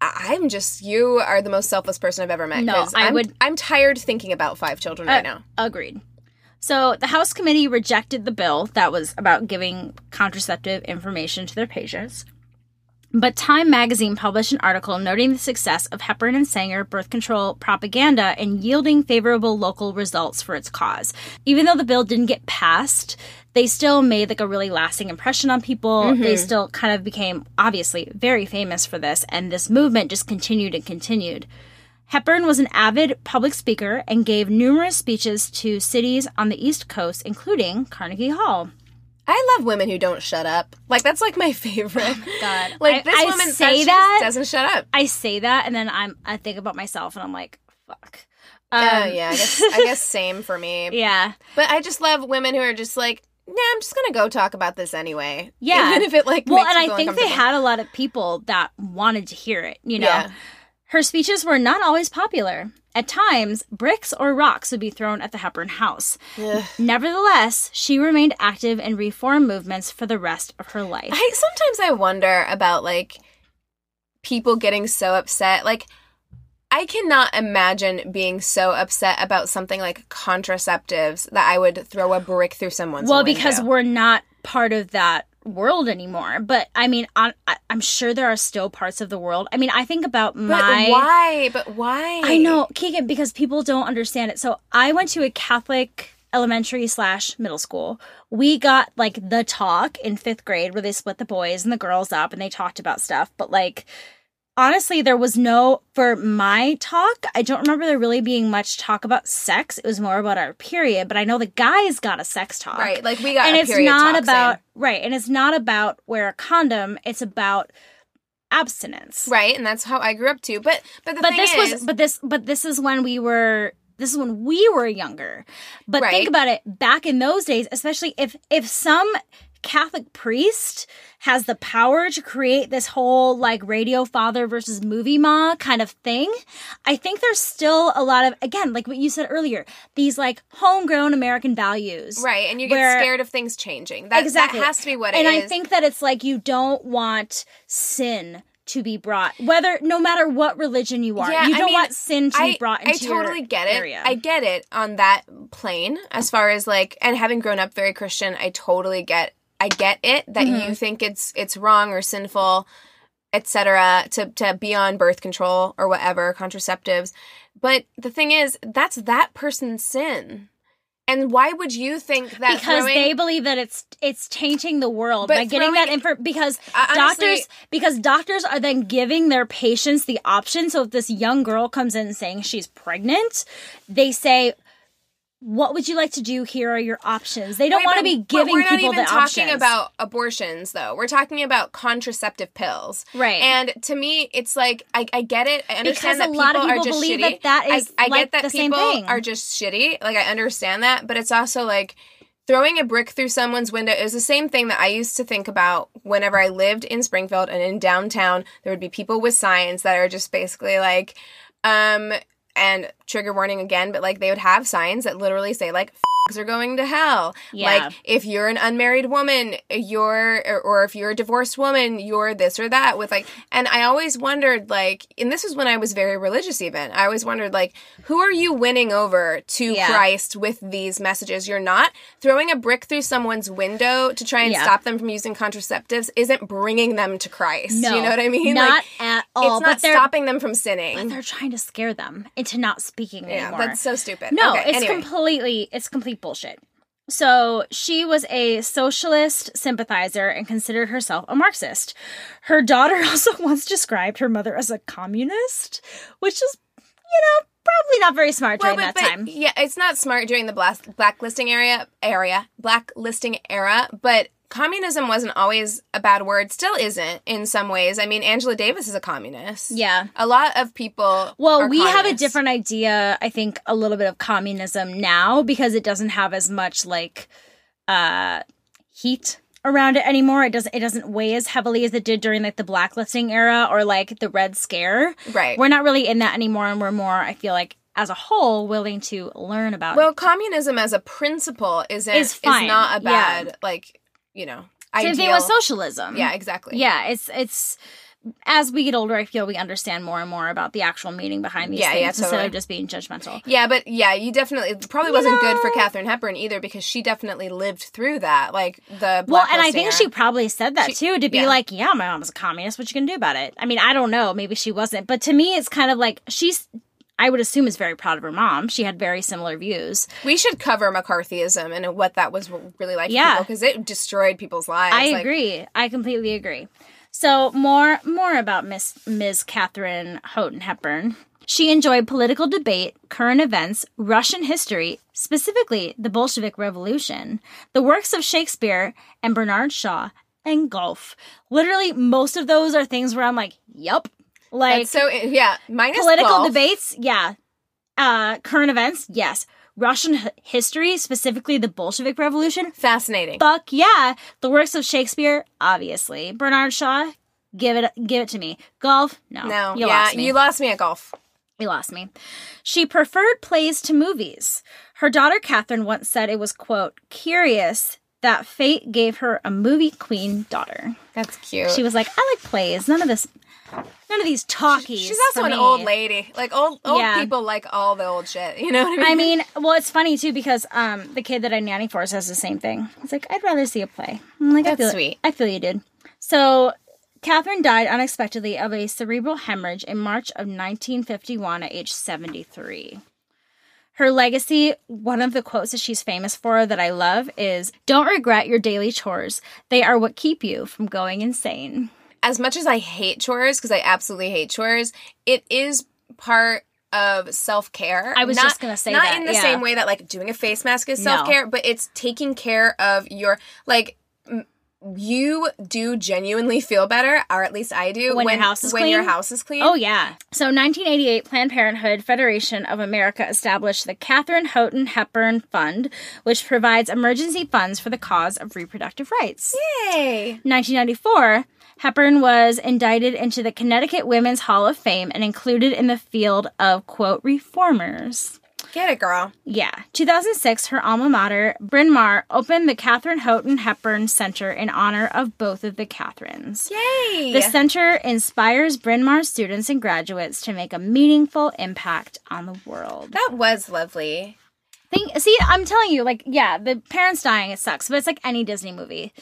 I'm just you are the most selfless person I've ever met. No, I I'm, would- I'm tired thinking about five children right Uh, now. Agreed. So the House committee rejected the bill that was about giving contraceptive information to their patients. But Time magazine published an article noting the success of Hepburn and Sanger birth control propaganda and yielding favorable local results for its cause. Even though the bill didn't get passed, they still made like a really lasting impression on people. Mm-hmm. They still kind of became obviously very famous for this and this movement just continued and continued. Hepburn was an avid public speaker and gave numerous speeches to cities on the East Coast, including Carnegie Hall. I love women who don't shut up. Like that's like my favorite. God, like I- this I woman say that- doesn't shut up. I say that, and then I'm I think about myself, and I'm like, fuck. Oh Um, yeah, I guess I guess same for me. yeah, But I just love women who are just like, nah, I'm just gonna go talk about this anyway. Yeah. even if it like well, and I think they had a lot of people that wanted to hear it. You know, Yeah. Her speeches were not always popular. At times, bricks or rocks would be thrown at the Hepburn house. Ugh. Nevertheless, she remained active in reform movements for the rest of her life. I sometimes I wonder about like people getting so upset. Like I cannot imagine being so upset about something like contraceptives that I would throw a brick through someone's well, window. because we're not part of that world anymore. But I mean, I, I- I'm sure there are still parts of the world. I mean, I think about but my. why? But why? I know, Keegan, because people don't understand it. So I went to a Catholic elementary slash middle school. We got like the talk in fifth grade where they split the boys and the girls up and they talked about stuff. But like, honestly, there was no, for my talk, I don't remember there really being much talk about sex. It was more about our period. But I know the guys got a sex talk. Right, like we got and it's not about, right. And it's not about wear a condom. It's about abstinence right, and that's how I grew up too. But but the but thing this is, was but this but this is when we were this is when we were younger but Right. think about it back in those days especially if if some catholic priest has the power to create this whole like radio father versus movie ma kind of thing i think there's still a lot of again like what you said earlier these like homegrown american values right, and you get where- scared of things changing. That, exactly that has to be what and it I think that it's like you don't want sin to be brought whether no matter what religion you are Yeah, you don't mean, want sin to I, be brought I totally get it. area. I get it on that plane as far as like and having grown up very Christian, I totally get I get it that Mm-hmm. you think it's it's wrong or sinful, etc. to to be on birth control or whatever, contraceptives. But the thing is, that's that person's sin. And why would you think that because throwing- they believe that it's it's tainting the world by getting that info because honestly- doctors because doctors are then giving their patients the option so if this young girl comes in saying she's pregnant they say what would you like to do? Here are your options. They don't want to be giving we're not people even the talking options. about abortions though. We're talking about contraceptive pills. Right. and to me it's like i, I get it. I understand Because that a lot of people are just believe shitty. that that is, I, I like, get that people are just shitty. Like i understand that. But it's also like throwing a brick through someone's window is the same thing that i used to think about whenever i lived in springfield and in downtown. There would be people with signs that are just basically like um and trigger warning again, but like they would have signs that literally say like "F***s are going to hell. Yeah. Like if you're an unmarried woman, you're or, or if you're a divorced woman, you're this or that with like and I always wondered like and this was when I was very religious even. I always wondered like who are you winning over to Yeah. Christ with these messages? You're not throwing a brick through someone's window to try and Yeah. stop them from using contraceptives isn't bringing them to Christ. No, you know what I mean? Not like at all. it's not but stopping them from sinning. they're trying to scare them into not speaking Yeah, anymore. that's so stupid. No, Okay, it's anyway. completely it's complete bullshit. So she was a socialist sympathizer and considered herself a Marxist. Her daughter also once described her mother as a communist, which is, you know, probably not very smart Well, during but- that but, time. Yeah, it's not smart during the black blacklisting area area blacklisting era, but communism wasn't always a bad word. Still isn't in some ways. I mean, Angela Davis is a communist. Yeah. a lot of people. Well, we have a different idea, I think, a little bit of communism now because it doesn't have as much like uh heat around it anymore. It doesn't it doesn't weigh as heavily as it did during like the blacklisting era or like the Red Scare. Right. We're not really in that anymore and we're more, I feel like, as a whole, willing to learn about Well, communism as a principle isn't Is is, not a yeah. bad like you know. Same thing ideal- with socialism. Yeah, exactly. Yeah, it's it's as we get older, I feel we understand more and more about the actual meaning behind these Yeah, things yeah, instead of just being judgmental. Yeah, but yeah, you definitely it probably wasn't good for Katharine Hepburn either because she definitely lived through that, like the. Well, and I think she probably said that She- too to be yeah. like, yeah, my mom was a communist. What you gonna do about it? I mean, I don't know. Maybe she wasn't, but to me, it's kind of like she's. I would assume is very proud of her mom. She had very similar views. We should cover McCarthyism and what that was really like Yeah. because it destroyed people's lives. I Like, agree. I completely agree. So more more about Miss Ms. Katharine Houghton Hepburn. She enjoyed political debate, current events, Russian history, specifically the Bolshevik Revolution, the works of Shakespeare and Bernard Shaw, and golf. Literally, most of those are things where I'm like, "Yup." Like That's so yeah, minus political golf. debates, yeah. Uh, current events, yes. Russian h- history, specifically the Bolshevik Revolution, Fascinating. fuck yeah. The works of Shakespeare, obviously. Bernard Shaw, give it give it to me. Golf, no. no, you yeah, lost me. you lost me at golf. You lost me. She preferred plays to movies. Her daughter Katharine once said it was quote curious that fate gave her a movie queen daughter. That's cute. She was like, I like plays. None of this, none of these talkies. She's also an old lady. Like old old Yeah. people like all the old shit. You know what I mean? I mean, well, it's funny too because um, the kid that I nanny for says the same thing. He's like, I'd rather see a play. I'm like, I That's feel sweet. I feel you dude. So, Katharine died unexpectedly of a cerebral hemorrhage in March of 1951 at age 73. Her legacy, one of the quotes that she's famous for that I love is Don't regret your daily chores. They are what keep you from going insane. As much as I hate chores, because I absolutely hate chores, it is part of self care. I was just gonna say that. not that, in the yeah. same way that like doing a face mask is self care, but it's taking care of your like. m- You do genuinely feel better, or at least I do, When your house is when your clean? house is clean. Oh, yeah. So, 1988, Planned Parenthood Federation of America established the Katharine Houghton Hepburn Fund, which provides emergency funds for the cause of reproductive rights. Yay! 1994, Hepburn was indicted into the Connecticut Women's Hall of Fame and included in the field of, quote, reformers. Get it, girl. Yeah. 2006, her alma mater, Bryn Mawr, opened the Katharine Houghton Hepburn Center in honor of both of the Katharines. Yay! The center inspires Bryn Mawr students and graduates to make a meaningful impact on the world. that was lovely. Think, see, I'm telling you, like, yeah, the parents dying it sucks, but it's like any Disney movie,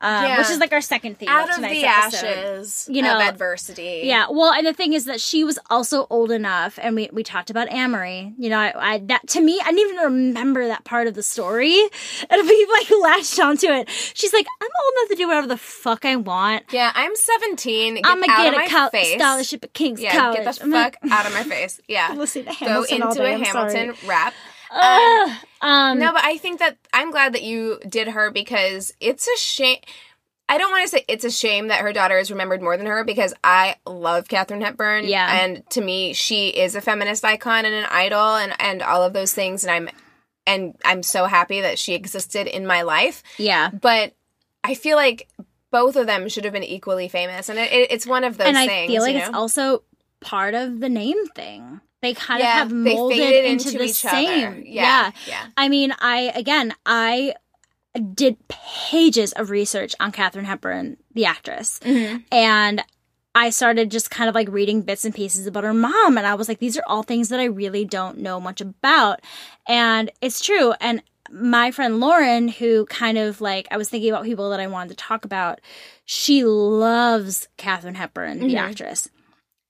uh, Yeah. which is like our second theme Out of of tonight's the episode. ashes, You know- adversity. Yeah, well, and the thing is that she was also old enough, and we, we talked about Amory. You know, I, I that to me, I didn't even remember that part of the story, and we like latched onto it. She's like, I'm old enough to do whatever the fuck I want. Yeah, I'm 17. Get I'm gonna get a face. scholarship at King's Yeah, College. get the I'm fuck like, out of my face. Yeah. Listen to Go Hamilton all into a Hamilton rap. Ugh. um, No, but I think that I'm glad that you did her because it's a shame. I don't want to say it's a shame that her daughter is remembered more than her because I love Katharine Hepburn. Yeah. And to me, she is a feminist icon and an idol and, and all of those things. And I'm and I'm so happy that she existed in my life. yeah. But I feel like both of them should have been equally famous. And it, it, it's one of those and I things. feel like you it's also part of the name thing. they kind Yeah, of have molded into, into the same. Yeah, yeah. I mean, I again, I did pages of research on Katharine Hepburn, the actress, Mm-hmm. and I started just kind of like reading bits and pieces about her mom, and I was like, these are all things that I really don't know much about, and it's true. And my friend Lauren, who kind of like I was thinking about people that I wanted to talk about, she loves Katharine Hepburn, the Mm-hmm. actress.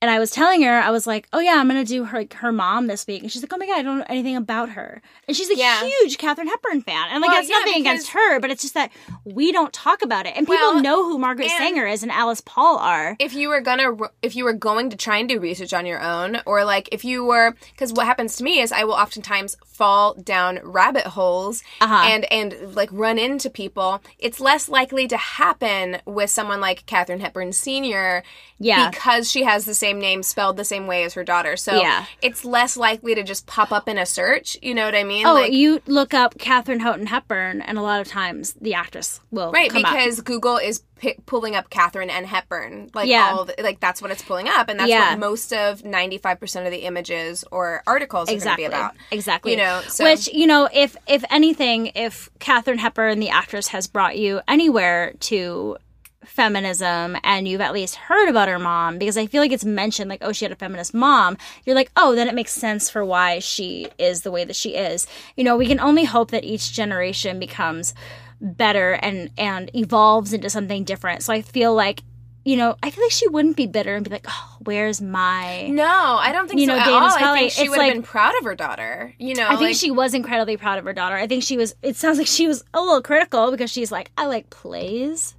And I was telling her, I was like, "Oh yeah, I'm gonna do her her mom this week," and she's like, "Oh my god, I don't know anything about her." And she's a Yeah. huge Katharine Hepburn fan, and like Well, it's yeah, nothing against her, but it's just that we don't talk about it, and people Well, know who Margaret Sanger is and Alice Paul are. if you were gonna if you were going to try and do research on your own or like if you were because what happens to me is i will oftentimes fall down rabbit holes Uh-huh. and and like run into people it's less likely to happen with someone like katharine hepburn senior Yeah. because she has the same name spelled the same way as her daughter so Yeah. it's less likely to just pop up in a search you know what i mean Oh, like you look up Katharine Houghton Hepburn, and a lot of times the actress will Right, come up. because Google is pi pulling up Katharine and Hepburn, like Yeah. all the, like that's what it's pulling up, and that's Yeah. what most of ninety five percent of the images or articles are exactly going to be about. exactly You know, so which you know if if anything if katharine hepburn the actress has brought you anywhere to feminism and you've at least heard about her mom because i feel like it's mentioned like oh she had a feminist mom you're like oh then it makes sense for why she is the way that she is you know we can only hope that each generation becomes better and and evolves into something different so i feel like you know i feel like she wouldn't be bitter and be like oh where's my no, I don't think You so know, at Dana all. I think she would have been proud of her daughter. You know, I think like, she was incredibly proud of her daughter. I think she was. It sounds like she was a little critical because she's like, I like plays.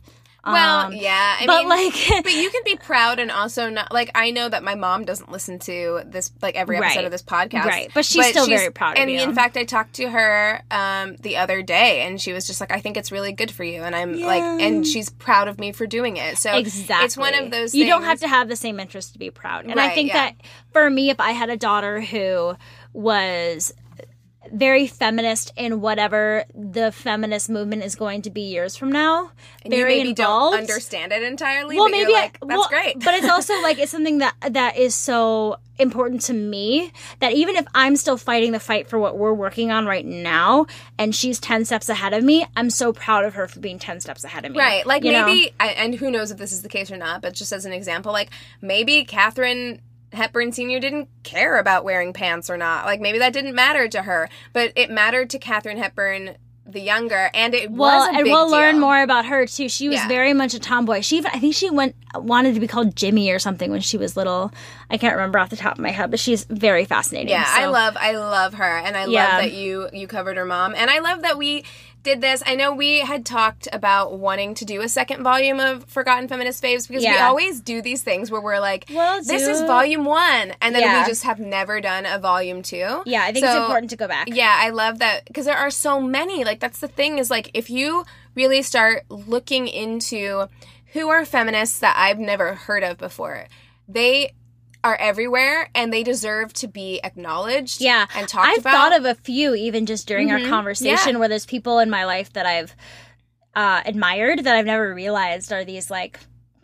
Well, Um, yeah, I but mean, like, but you can be proud and also not like I know that my mom doesn't listen to this like every episode Right. of this podcast, Right. But she's still very proud of And in fact, I talked to her um, the other day, and she was just like, "I think it's really good for you," and I'm like, and she's proud of me for doing it. So exactly, it's one of those. You don't have to have the same interest to be proud. And I think yeah. that for me, if I had a daughter who was very feminist in whatever the feminist movement is going to be years from now, and you very maybe involved. don't understand it entirely. well maybe like, that's well, great. but it's also like it's something that that is so important to me that even if i'm still fighting the fight for what we're working on right now and she's 10 steps ahead of me i'm so proud of her for being 10 steps ahead of me Right. Like maybe, I, and who knows if this is the case or not, but just as an example, like maybe Katharine Hepburn Sr. didn't care about wearing pants or not. Like maybe that didn't matter to her, but it mattered to Katharine Hepburn the younger, and it well and we'll learn more about her too she was Yeah. very much a tomboy she even i think she went wanted to be called jimmy or something when she was little i can't remember off the top of my head but she's very fascinating Yeah, I love I love her and I Yeah. love that you you covered her mom and I love that we did this. I know we had talked about wanting to do a second volume of Forgotten Feminist Faves because we always do these things where we're like, We'll this do- is volume one, and then Yeah. we just have never done a volume two. yeah i think it's important to go back Yeah, I love that because there are so many. Like that's the thing is like if you really start looking into who are feminists that I've never heard of before, they are everywhere and they deserve to be acknowledged. Yeah, and talked I've about. thought of a few even just during our Mhm. conversation Yeah. where there's people in my life that I've uh, admired that I've never realized are these like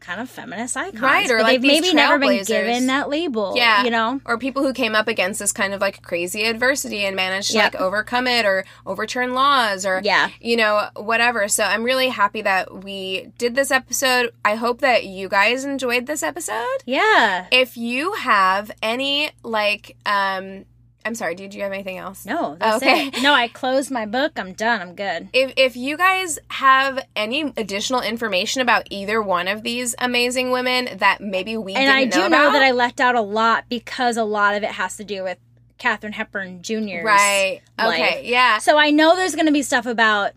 kind of feminist icons, Right, or like they've maybe never been given that label. yeah, you know. or people who came up against this kind of like crazy adversity and managed to Yep. like overcome it or overturn laws or Yeah. you know whatever. So I'm really happy that we did this episode. I hope that you guys enjoyed this episode. Yeah. if you have any like um i'm sorry did you have anything else No, that's oh, Okay. it. No, I closed my book. I'm done. I'm good. if if you guys have any additional information about either one of these amazing women that maybe we And I do know, know that I left out a lot because a lot of it has to do with Katharine Hepburn Jr. right okay yeah So I know there's going to be stuff about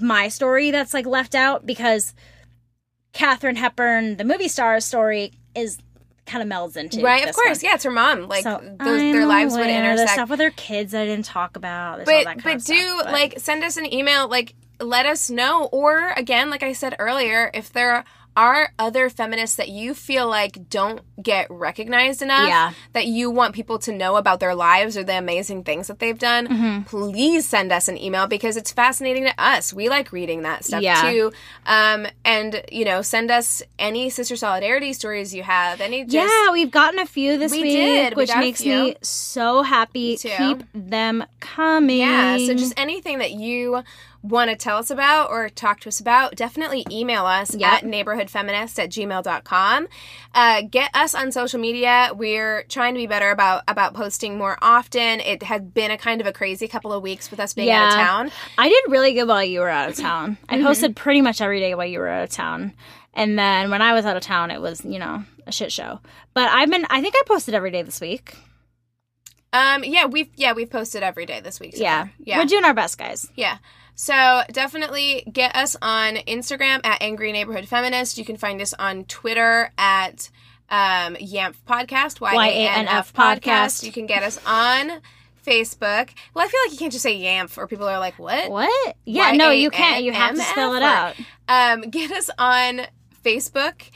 my story that's like left out because Katharine Hepburn, the movie star story, is kind of melds into right of course. one. yeah it's her mom. Like So those their lives would intersect. stuff with her kids I didn't talk about. There's but but do stuff, but- like send us an email. Like let us know. Or again like i said earlier if there are other feminists that you feel like don't get recognized enough, Yeah. that you want people to know about their lives or the amazing things that they've done, Mm-hmm. please send us an email because it's fascinating to us. We like reading that stuff Yeah. too. Um, and, you know, send us any sister solidarity stories you have. Any just, yeah, we've gotten a few this We week, did. Which a makes me so happy. Keep them coming. Yeah, so just anything that you want to tell us about or talk to us about, definitely email us Yep. at neighborhoodfeminist at gmail.com. Uh, get us on social media. We're trying to be better about, about posting more often. It had been a kind of a crazy couple of weeks with us being out of town. I did really good while you were out of town. I Mm-hmm. posted pretty much every day while you were out of town. And then when I was out of town, it was, you know, a shit show. But I've been, I think I posted every day this week. Um, yeah, we've yeah we've posted every day this week. so Yeah. far. yeah, We're doing our best, guys. Yeah. So definitely get us on Instagram at Angry Neighborhood Feminist. You can find us on Twitter at um, YANF Podcast, Y-A-N-F Podcast. Podcast. You can get us on Facebook. Well, I feel like you can't just say YANF or people are like, what? What? Yeah, no, you can't. You have to spell it out. Um, get us on Facebook.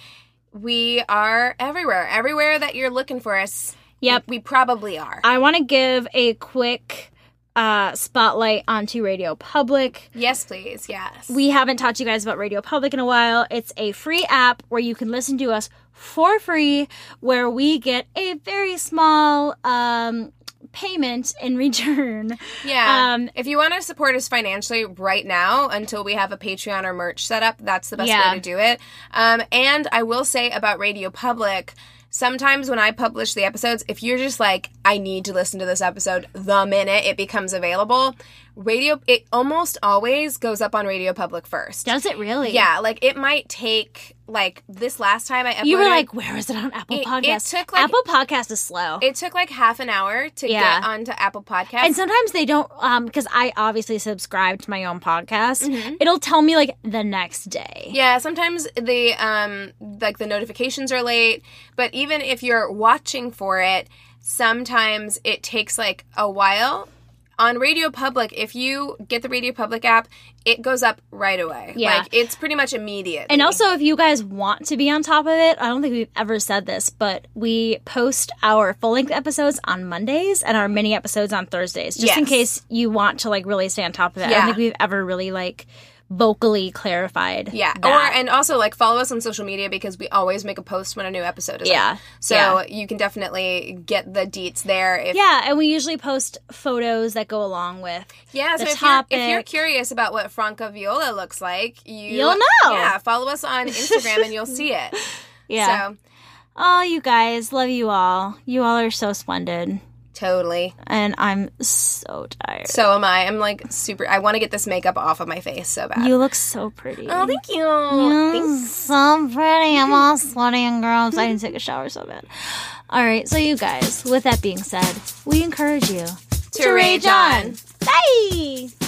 We are everywhere. Everywhere that you're looking for us. Yep. We probably are. I want to give a quick uh, spotlight onto Radio Public. yes, please. Yes. We haven't talked to you guys about Radio Public in a while. It's a free app where you can listen to us for free, where we get a very small um, payment in return. Yeah. Um, if you want to support us financially right now until we have a Patreon or merch set up, that's the best Yeah. way to do it. Um, and I will say about Radio Public, sometimes when I publish the episodes, if you're just like, I need to listen to this episode the minute it becomes available, radio, it almost always goes up on Radio Public first. Does it really? Yeah, like it might take like this last time I uploaded. You were like, where is it on Apple It- it took, like- Apple Podcast is slow. it took like half an hour to Yeah. get onto Apple podcast and sometimes they don't um because i obviously subscribe to my own podcast Mm-hmm. it'll tell me like the next day Yeah, sometimes the um like the notifications are late, but even if you're watching for it, sometimes it takes like a while. On Radio Public, if you get the Radio Public app, it goes up right away. Yeah. Like it's pretty much immediate. and also if you guys want to be on top of it i don't think we've ever said this but we post our full-length episodes on mondays and our mini episodes on thursdays just in case you want to like really stay on top of it i Yeah. don't think we've ever really like vocally clarified yeah, that. or and also like follow us on social media because we always make a post when a new episode is Yeah. up. So Yeah. you can definitely get the deets there. If, yeah and we usually post photos that go along with Yeah, so the if you're, if you're curious about what Franca Viola looks like, you You'll know. Yeah, follow us on Instagram and you'll see it. yeah So oh you guys love you all you all are so splendid totally. and i'm so tired So am I. I'm like super. I want to get this makeup off of my face so bad. You look so pretty. oh, thank you. You're so pretty. I'm all sweaty and gross. I need to take a shower so bad. All right, so you guys, with that being said, we encourage you To rage on. Bye.